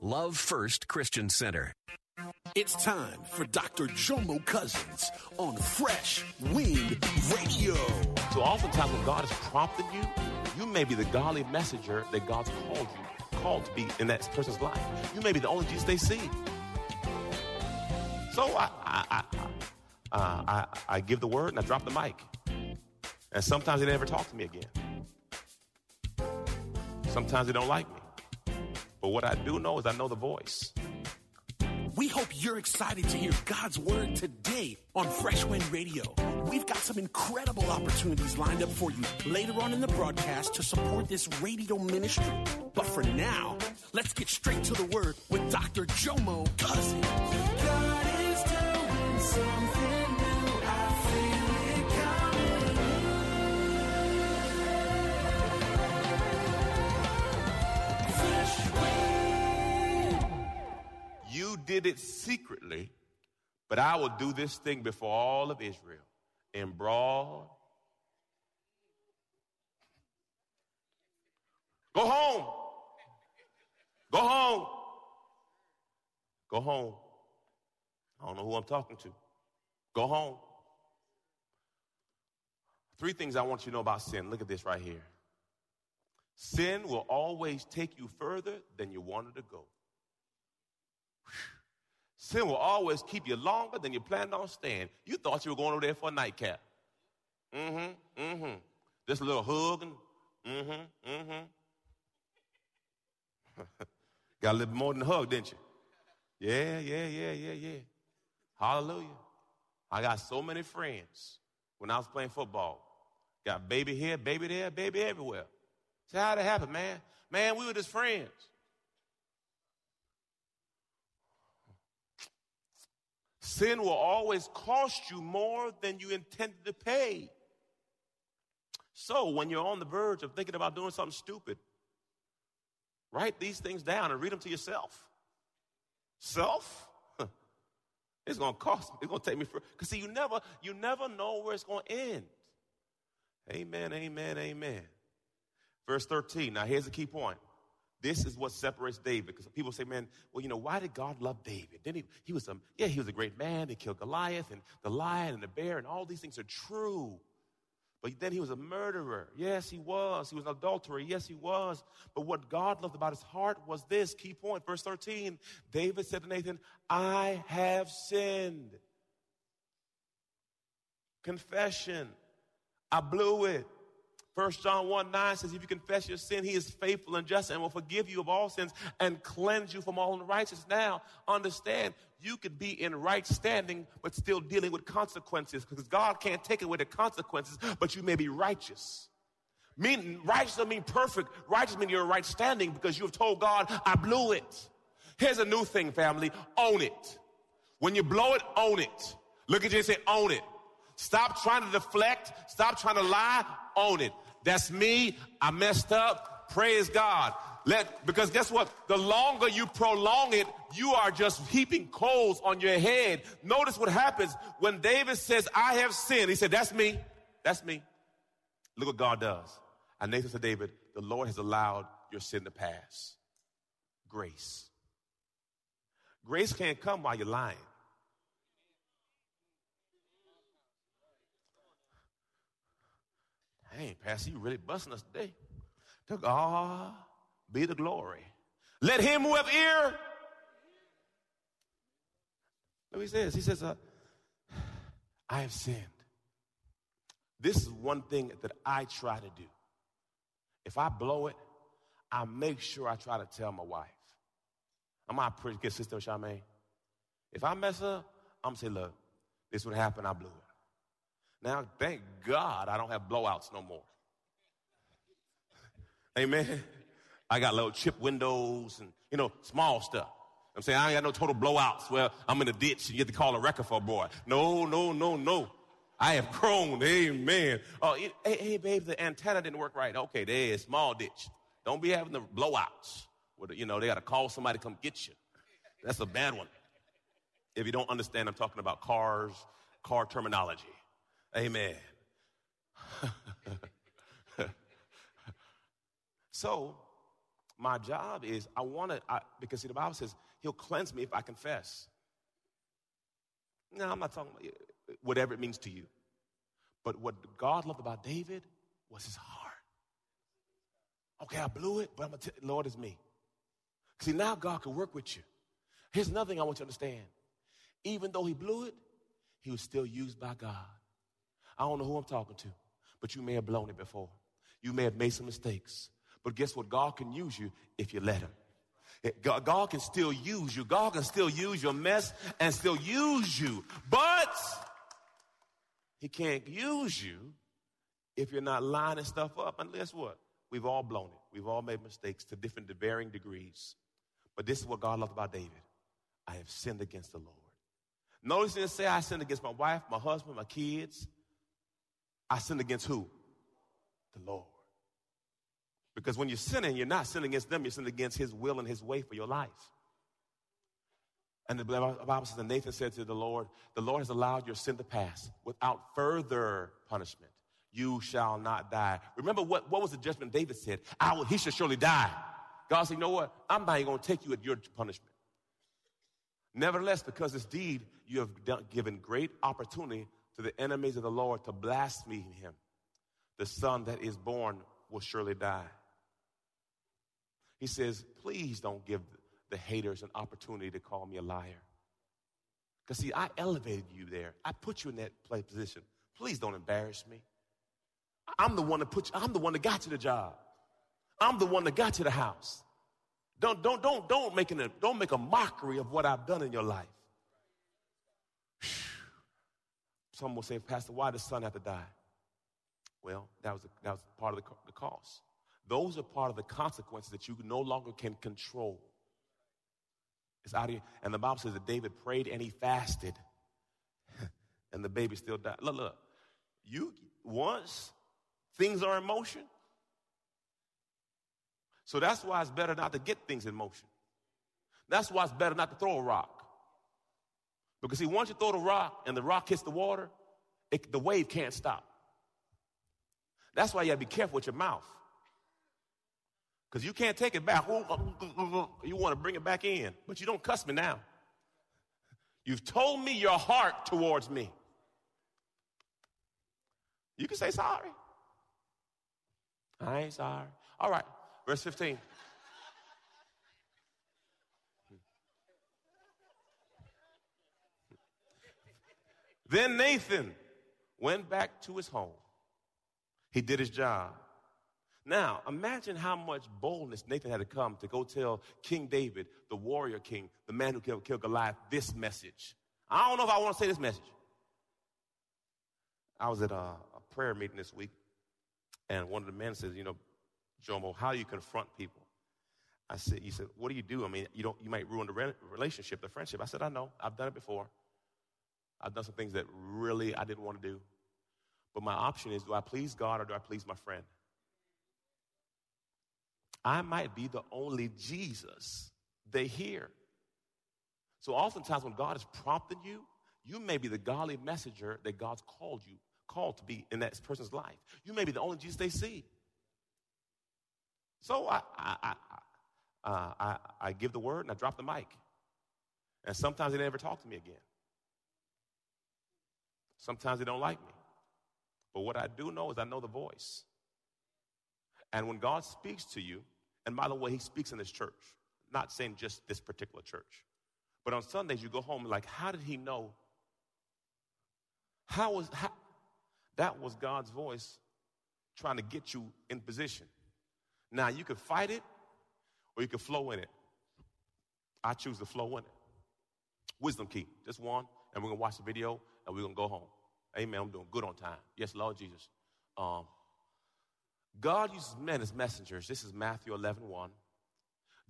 Love First Christian Center. It's time for Dr. Jomo Cousins on Fresh Wind Radio. So oftentimes when God has prompted you, you may be the godly messenger that God's called you, called to be in that person's life. You may be the only Jesus they see. So I, I, I, uh, I, I give the word and I drop the mic. And sometimes they never talk to me again. Sometimes they don't like me. But what I do know is I know the voice. We hope you're excited to hear God's word today on Fresh Wind Radio. We've got some incredible opportunities lined up for you later on in the broadcast to support this radio ministry. But for now, let's get straight to the word with Dr. Jomo Cousins. Did it secretly, but I will do this thing before all of Israel in broad. Go home. Go home. Go home. I don't know who I'm talking to. Go home. Three things I want you to know about sin. Look at this right here. Sin will always take you further than you wanted to go. Sin will always keep you longer than you planned on staying. You thought you were going over there for a nightcap. Mm-hmm, mm-hmm. Just a little hug and mm-hmm, mm-hmm. Got a little more than a hug, didn't you? Yeah, yeah, yeah, yeah, yeah. Hallelujah. I got so many friends when I was playing football. Got baby here, baby there, baby everywhere. Say, how'd it happen, man? Man, we were just friends. Sin will always cost you more than you intended to pay. So when you're on the verge of thinking about doing something stupid, write these things down and read them to yourself. Self? It's gonna cost me. It's gonna take me for because see, you never, you never know where it's gonna end. Amen, amen, amen. Verse 13. Now here's the key point. This is what separates David. Because people say, man, well, you know, why did God love David? Didn't he, he was a, yeah, he was a great man. He killed Goliath and the lion and the bear, and all these things are true. But then he was a murderer. Yes, he was. He was an adulterer. Yes, he was. But what God loved about his heart was this key point. Verse 13 David said to Nathan, I have sinned. Confession. I blew it. First John 1 9 says, If you confess your sin, he is faithful and just and will forgive you of all sins and cleanse you from all unrighteousness. Now, understand, you could be in right standing, but still dealing with consequences because God can't take away the consequences, but you may be righteous. Mean, righteous doesn't mean perfect. Righteous means you're in right standing because you have told God, I blew it. Here's a new thing, family own it. When you blow it, own it. Look at you and say, own it. Stop trying to deflect. Stop trying to lie. Own it. That's me. I messed up. Praise God. Let, because guess what? The longer you prolong it, you are just heaping coals on your head. Notice what happens when David says, I have sinned. He said, That's me. That's me. Look what God does. And Nathan said, David, the Lord has allowed your sin to pass. Grace. Grace can't come while you're lying. Hey, Pastor, you really busting us today. To God be the glory. Let him who have ear. Look he says. He says, uh, I have sinned. This is one thing that I try to do. If I blow it, I make sure I try to tell my wife. I'm not pretty good sister, Charmaine. If I mess up, I'm say, look, this would happen, I blew it. Now, thank God I don't have blowouts no more. Amen. I got little chip windows and You know, small stuff. I'm saying I ain't got no total blowouts. Well, I'm in a ditch and you have to call a wrecker for a boy. No, no, no, no. I have grown. Amen. Oh, it, hey, hey, babe, the antenna didn't work right. Okay, there's small ditch. Don't be having the blowouts. Where, you know, they got to call somebody to come get you. That's a bad one. If you don't understand, I'm talking about cars, car terminology. Amen. so, my job is I want to, because see, the Bible says he'll cleanse me if I confess. No, I'm not talking about whatever it means to you. But what God loved about David was his heart. Okay, I blew it, but I'm going to tell Lord, is me. See, now God can work with you. Here's another thing I want you to understand. Even though he blew it, he was still used by God. I don't know who I'm talking to, but you may have blown it before. You may have made some mistakes. But guess what? God can use you if you let him. God, can still use you. God can still use your mess and still use you. But he can't use you if you're not lining stuff up. And guess what? We've all blown it. We've all made mistakes to different, to varying degrees. But this is what God loved about David. I have sinned against the Lord. Notice he didn't say I sinned against my wife, my husband, my kids. I sinned against who? The Lord. Because when you're sinning, you're not sinning against them, you're sinning against his will and his way for your life. And the Bible says, and Nathan said to the Lord, The Lord has allowed your sin to pass without further punishment. You shall not die. Remember what, what was the judgment David said? I will, he shall surely die. God said, You know what? I'm not even going to take you at your punishment. Nevertheless, because this deed, you have given great opportunity to the enemies of the Lord to blaspheme him. The son that is born will surely die. He says, Please don't give the haters an opportunity to call me a liar. Because, see, I elevated you there. I put you in that position. Please don't embarrass me. I'm the one that put you, I'm the one that got you the job. I'm the one that got you the house. Don't, don't, don't, don't make, an, don't make a mockery of what I've done in your life. Some will say, Pastor, why does the son have to die? Well, that was, a, that was part of the, the cost. Those are part of the consequences that you no longer can control. It's out here. And the Bible says that David prayed and he fasted, and the baby still died. Look, look. You once things are in motion. So that's why it's better not to get things in motion. That's why it's better not to throw a rock. Because see, once you throw the rock and the rock hits the water, it, the wave can't stop. That's why you gotta be careful with your mouth. Because you can't take it back. You want to bring it back in, but you don't cuss me now. You've told me your heart towards me. You can say sorry. I ain't sorry. All right, verse 15. Then Nathan went back to his home. He did his job. Now, imagine how much boldness Nathan had to come to go tell King David, the warrior king, the man who killed, killed Goliath, this message. I don't know if I want to say this message. I was at a, a prayer meeting this week, and one of the men says, You know, Jomo, how do you confront people? I said, He said, What do you do? I mean, you, don't, you might ruin the re- relationship, the friendship. I said, I know. I've done it before. I've done some things that really I didn't want to do. But my option is do I please God or do I please my friend? I might be the only Jesus they hear. So oftentimes when God is prompting you, you may be the godly messenger that God's called you, called to be in that person's life. You may be the only Jesus they see. So I, I, I, uh, I, I give the word and I drop the mic. And sometimes they never talk to me again. Sometimes they don't like me. But what I do know is I know the voice. And when God speaks to you, and by the way, he speaks in this church, not saying just this particular church. But on Sundays, you go home and like, how did he know? How was how? that was God's voice trying to get you in position. Now you could fight it or you could flow in it. I choose to flow in it. Wisdom key, just one, and we're gonna watch the video and we're gonna go home. Amen. I'm doing good on time. Yes, Lord Jesus. Um, God uses men as messengers. This is Matthew 11 1.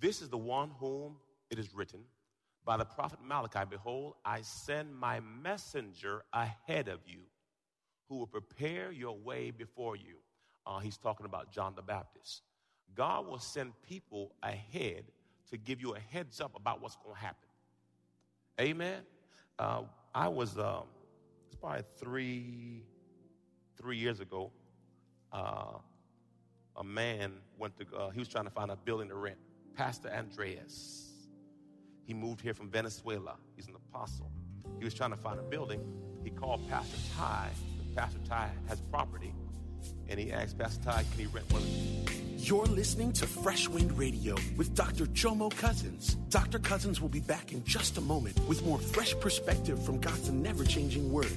This is the one whom it is written by the prophet Malachi Behold, I send my messenger ahead of you who will prepare your way before you. Uh, he's talking about John the Baptist. God will send people ahead to give you a heads up about what's going to happen. Amen. Uh, I was, um, probably three, three years ago. Uh, a man went to, uh, he was trying to find a building to rent. Pastor Andreas. He moved here from Venezuela. He's an apostle. He was trying to find a building. He called Pastor Ty. Pastor Ty has property. And he asked Pastor Ty, can he rent one of? You're listening to Fresh Wind Radio with Dr. Jomo Cousins. Dr. Cousins will be back in just a moment with more fresh perspective from God's never changing word.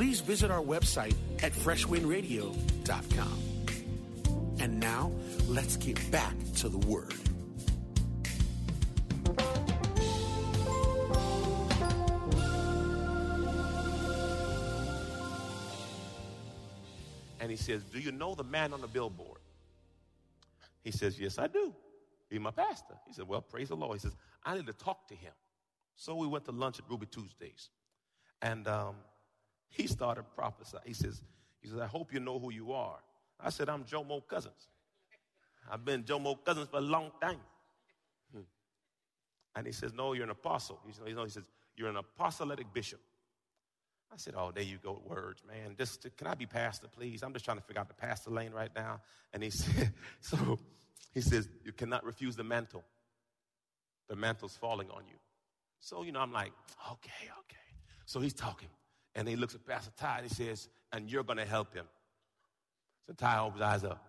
please visit our website at freshwindradio.com. And now, let's get back to the Word. and he says, Do you know the man on the billboard? He says, Yes, I do. He's my pastor. He said, Well, praise the Lord. He says, I need to talk to him. So we went to lunch at Ruby Tuesdays. And um, he started prophesying. He says, he says, I hope you know who you are. I said, I'm Jomo Cousins. I've been Jomo Cousins for a long time. Hmm. And he says, No, you're an apostle. He says, he says You're an apostolic bishop. I said, Oh, there you go, words, man. Just can I be pastor, please? I'm just trying to figure out the pastor lane right now. And he said, So he says, You cannot refuse the mantle. The mantle's falling on you. So, you know, I'm like, okay, okay. So he's talking. And he looks at Pastor Ty and he says, And you're gonna help him. So Ty opens his eyes up.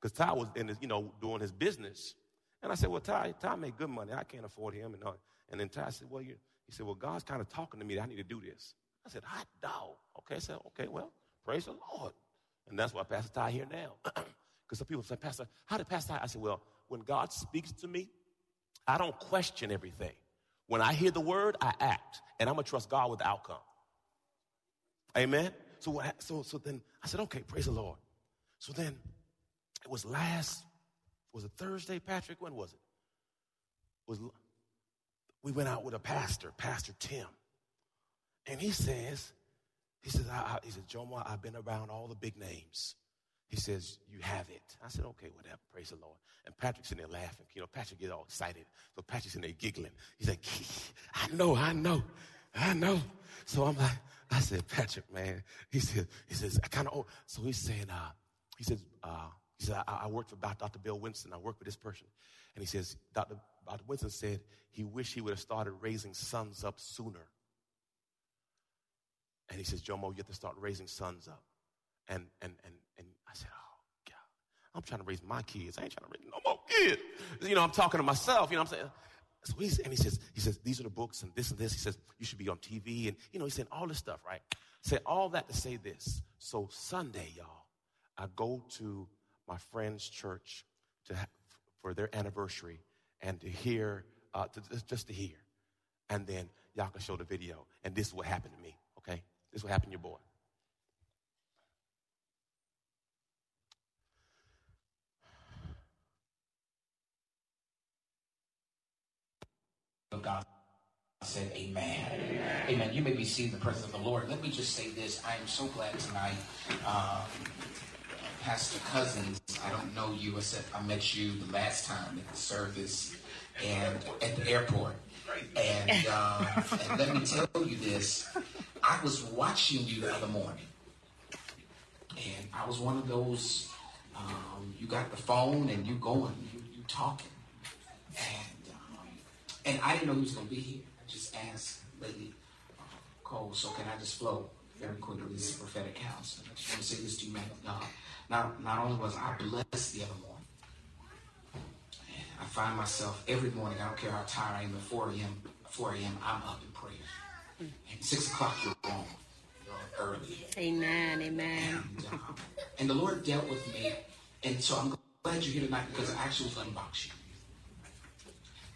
Because Ty was in his, you know, doing his business. And I said, Well, Ty, Ty made good money. I can't afford him. And, and then Ty said, Well, you, he said, Well, God's kind of talking to me that I need to do this. I said, hot dog. Okay, I said, okay, well, praise the Lord. And that's why Pastor Ty here now. Because some people say, Pastor, how did Pastor Ty? I said, well, when God speaks to me, I don't question everything. When I hear the word, I act. And I'm going to trust God with the outcome. Amen? So, what, so, so then I said, okay, praise the Lord. So then it was last, was it Thursday, Patrick? When was it? Was we went out with a pastor, Pastor Tim. And he says, he says, I, I, he says, Jomo, I've been around all the big names. He says, you have it. I said, okay, whatever. Praise the Lord. And Patrick's in there laughing. You know, Patrick gets all excited. So Patrick's in there giggling. He's like, I know, I know, I know. So I'm like, I said, Patrick, man. He said, he says, I kind of, oh. So he's saying, uh, he says, uh, he said, I, I worked for Dr. Bill Winston. I worked with this person. And he says, Dr. Dr. Winston said he wished he would have started raising sons up sooner. And he says, Jomo, you have to start raising sons up. And, and, and, and I said, oh, God, I'm trying to raise my kids. I ain't trying to raise no more kids. You know, I'm talking to myself. You know what I'm saying? So he's, and he says, he says, these are the books and this and this. He says, you should be on TV. And, you know, he's saying all this stuff, right? Say all that to say this. So Sunday, y'all, I go to my friend's church to for their anniversary and to hear, uh, to, just to hear. And then y'all can show the video. And this is what happened to me, okay? This is what happened to your boy. of God said amen. amen. Amen. You may be seeing the presence of the Lord. Let me just say this. I am so glad tonight. Um, Pastor Cousins, I don't know you except I met you the last time at the service and at the airport. And, uh, and let me tell you this. I was watching you the other morning. And I was one of those, um, you got the phone and you going, you, you talking. And, um, and I didn't know he was going to be here just ask Lady uh, Cole, so can I just flow very quickly? This is prophetic house. I just want to say this to you, man of God. Not, not only was I blessed the other morning, I find myself every morning, I don't care how tired I am, at 4 a.m., 4 a.m., I'm up in prayer. And 6 o'clock, you're wrong. You're early. Amen, amen. And, um, and the Lord dealt with me. And so I'm glad you're here tonight because I actually was unbox you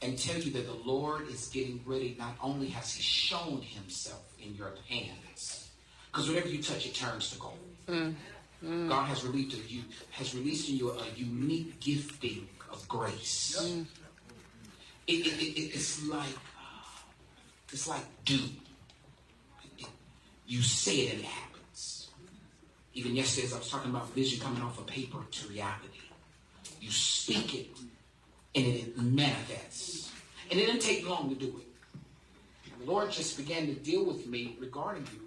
and tell you that the Lord is getting ready. Not only has He shown Himself in your hands, because whatever you touch, it turns to gold. Mm. Mm. God has released you has released in you a unique gifting of grace. Mm. It, it, it, it's like uh, it's like dew. you say it and it happens. Even yesterday, as I was talking about vision coming off of paper to reality, you speak it and it manifests. And it didn't take long to do it. And the Lord just began to deal with me regarding you.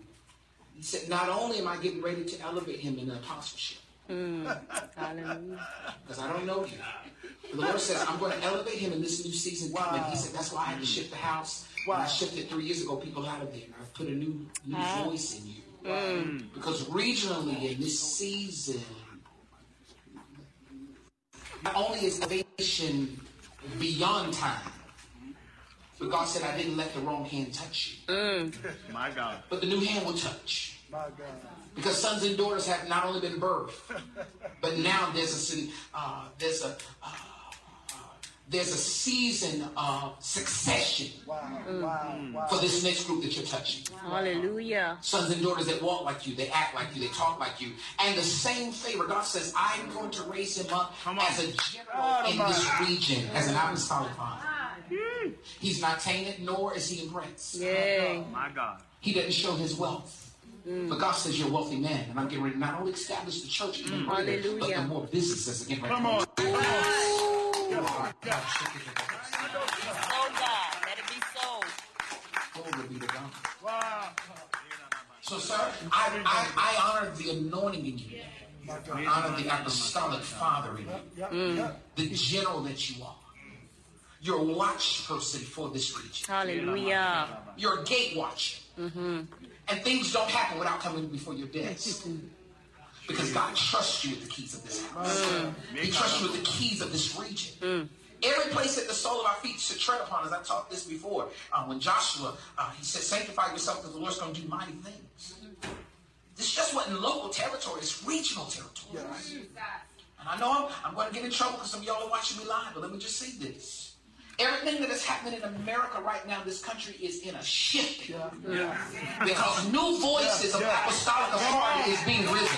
He said, Not only am I getting ready to elevate him in the apostleship, mm, because I don't know you. The Lord says, I'm going to elevate him in this new season wow. He said, That's why I had to shift the house. Wow. When I shifted three years ago, people out of there. I've put a new, new voice in you. Mm. Because regionally in this season, not only is elevation beyond time, but God said, I didn't let the wrong hand touch you. Mm. My God. But the new hand will touch. My God. Because sons and daughters have not only been birthed, but now there's a, uh, there's a, uh, there's a season of succession wow, wow, wow. for this next group that you're touching. Hallelujah. Sons and daughters that walk like you, they act like you, they talk like you. And the same favor, God says, I'm going to raise him up as a general in this region, as an apostolic father. He's not tainted, nor is he impressed. Yay. My God. He doesn't show his wealth. Mm. But God says you're a wealthy man, and I'm getting ready to not only establish the church, mm. Hallelujah. but the more businesses are getting ready. Come on. Oh God, let it be so. Glory be to God. Wow. So, sir, I, I, I honor the anointing in you. I honor the apostolic father in you. Mm. The general that you are. You're a watch person for this region. Hallelujah. You're a gate watcher. Mm-hmm. And things don't happen without coming before your desk. because God trusts you with the keys of this house. Mm. He trusts you with the keys of this region. Mm. Every place that the sole of our feet should tread upon, as I taught this before, uh, when Joshua, uh, he said, sanctify yourself because the Lord's going to do mighty things. This just wasn't local territory, it's regional territory. Yes. And I know I'm, I'm going to get in trouble because some of y'all are watching me live, but let me just say this. Everything that is happening in America right now, this country is in a shift. Yeah. Yeah. Because new voices of apostolic authority is being risen.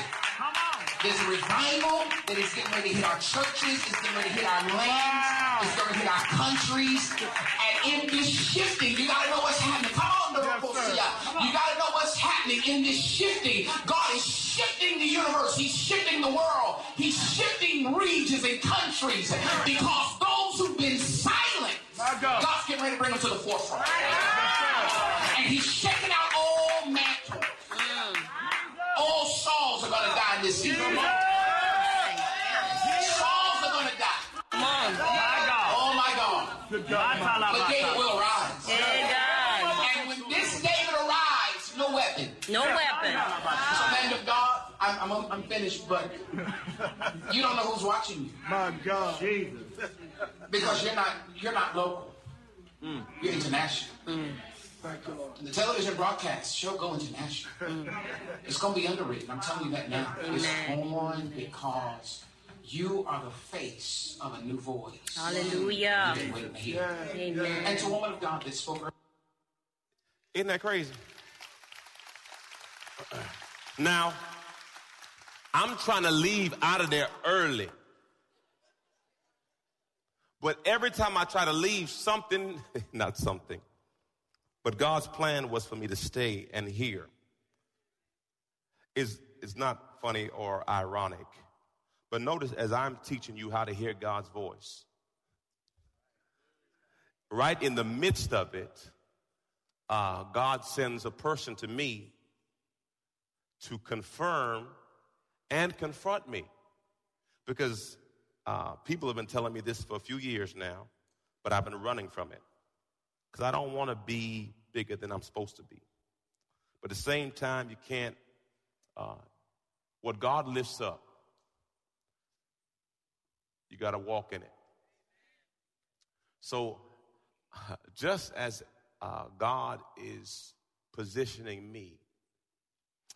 There's a revival that is getting ready to hit our churches, it's getting ready to hit our lands, it's going to hit our countries. And in this shifting, you got to know what's happening. Come on, yes, You got to know what's happening in this shifting. God is shifting the universe, He's shifting the world, He's shifting regions and countries because those who've been silent, God's getting ready to bring them to the forefront. And He's I'm, I'm, I'm finished, but you don't know who's watching you. My God. Jesus. Because you're not you're not local. Mm. You're international. Mm. And the television broadcast show go international. Mm. It's going to be underwritten. I'm telling you that now. It's Amen. on because you are the face of a new voice. Hallelujah. You've been waiting to. Amen. And to a woman of God that spoke earlier. Isn't that crazy? Now, I'm trying to leave out of there early. But every time I try to leave, something, not something, but God's plan was for me to stay and hear. Is is not funny or ironic. But notice as I'm teaching you how to hear God's voice, right in the midst of it, uh, God sends a person to me to confirm and confront me. Because uh, people have been telling me this for a few years now, but I've been running from it. Because I don't want to be bigger than I'm supposed to be. But at the same time, you can't, uh, what God lifts up, you got to walk in it. So, just as uh, God is positioning me,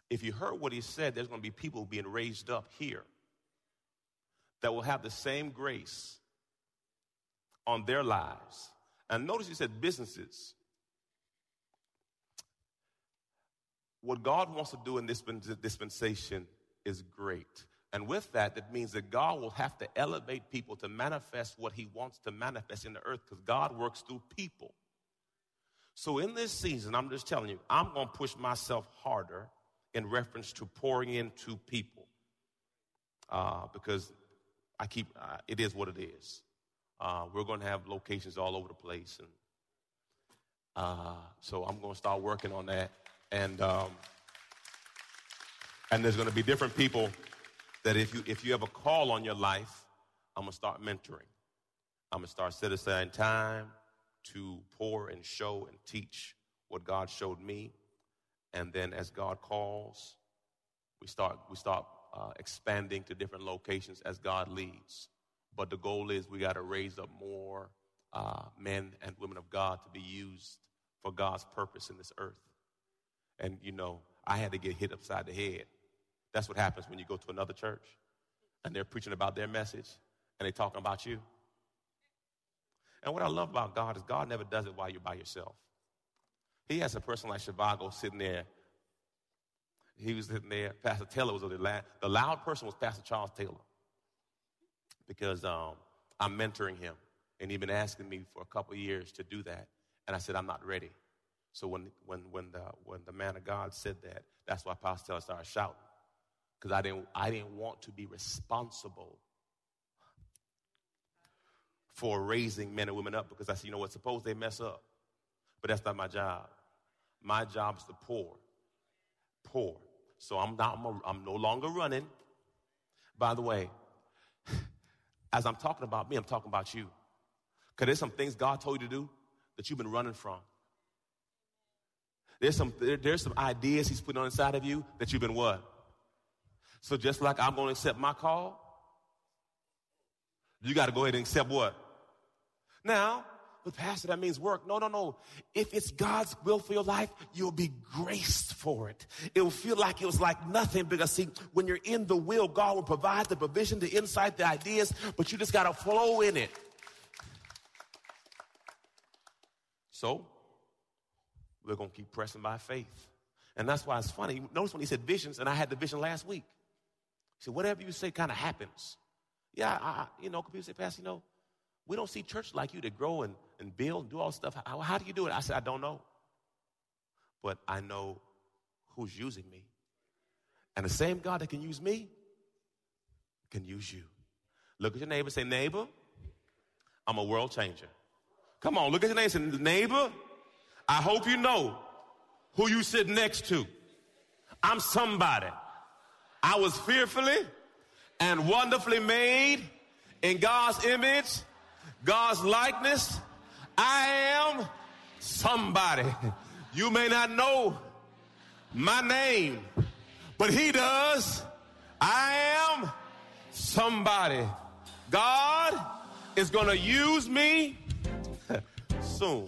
if you heard what he said, there's going to be people being raised up here that will have the same grace on their lives. And notice he said businesses. What God wants to do in this dispensation is great. And with that, that means that God will have to elevate people to manifest what he wants to manifest in the earth because God works through people. So in this season, I'm just telling you, I'm going to push myself harder in reference to pouring into people uh, because I keep, uh, it is what it is. Uh, we're going to have locations all over the place. And uh, so I'm going to start working on that. And, um, and there's going to be different people that if you, if you have a call on your life, I'm going to start mentoring. I'm going to start setting aside time to pour and show and teach what God showed me. And then as God calls, we start, we start uh, expanding to different locations as God leads. But the goal is we got to raise up more uh, men and women of God to be used for God's purpose in this earth. And, you know, I had to get hit upside the head. That's what happens when you go to another church and they're preaching about their message and they're talking about you. And what I love about God is God never does it while you're by yourself. He has a person like Shivago sitting there. He was sitting there. Pastor Taylor was the loud, the loud person was Pastor Charles Taylor because um, I'm mentoring him, and he'd been asking me for a couple years to do that, and I said I'm not ready. So when when when the when the man of God said that, that's why Pastor Taylor started shouting because I didn't I didn't want to be responsible for raising men and women up because I said, you know what, suppose they mess up. But that's not my job. My job is to pour. Pour. So I'm, not, I'm, a, I'm no longer running. By the way, as I'm talking about me, I'm talking about you. Because there's some things God told you to do that you've been running from. There's some, there, there's some ideas He's putting on inside of you that you've been what? So just like I'm going to accept my call, you got to go ahead and accept what? Now, but Pastor, that means work. No, no, no. If it's God's will for your life, you'll be graced for it. It will feel like it was like nothing because see, when you're in the will, God will provide the provision, the insight, the ideas, but you just got to flow in it. So, we're going to keep pressing by faith. And that's why it's funny. Notice when he said visions, and I had the vision last week. He said, whatever you say kind of happens. Yeah, I, you know, people say, Pastor, you know, we don't see church like you to grow and, and build do all stuff. How, how do you do it? I said, I don't know. But I know who's using me. And the same God that can use me can use you. Look at your neighbor, say, neighbor, I'm a world changer. Come on, look at your neighbor, say, neighbor, I hope you know who you sit next to. I'm somebody. I was fearfully and wonderfully made in God's image God's likeness. I am somebody. You may not know my name, but he does. I am somebody. God is going to use me soon.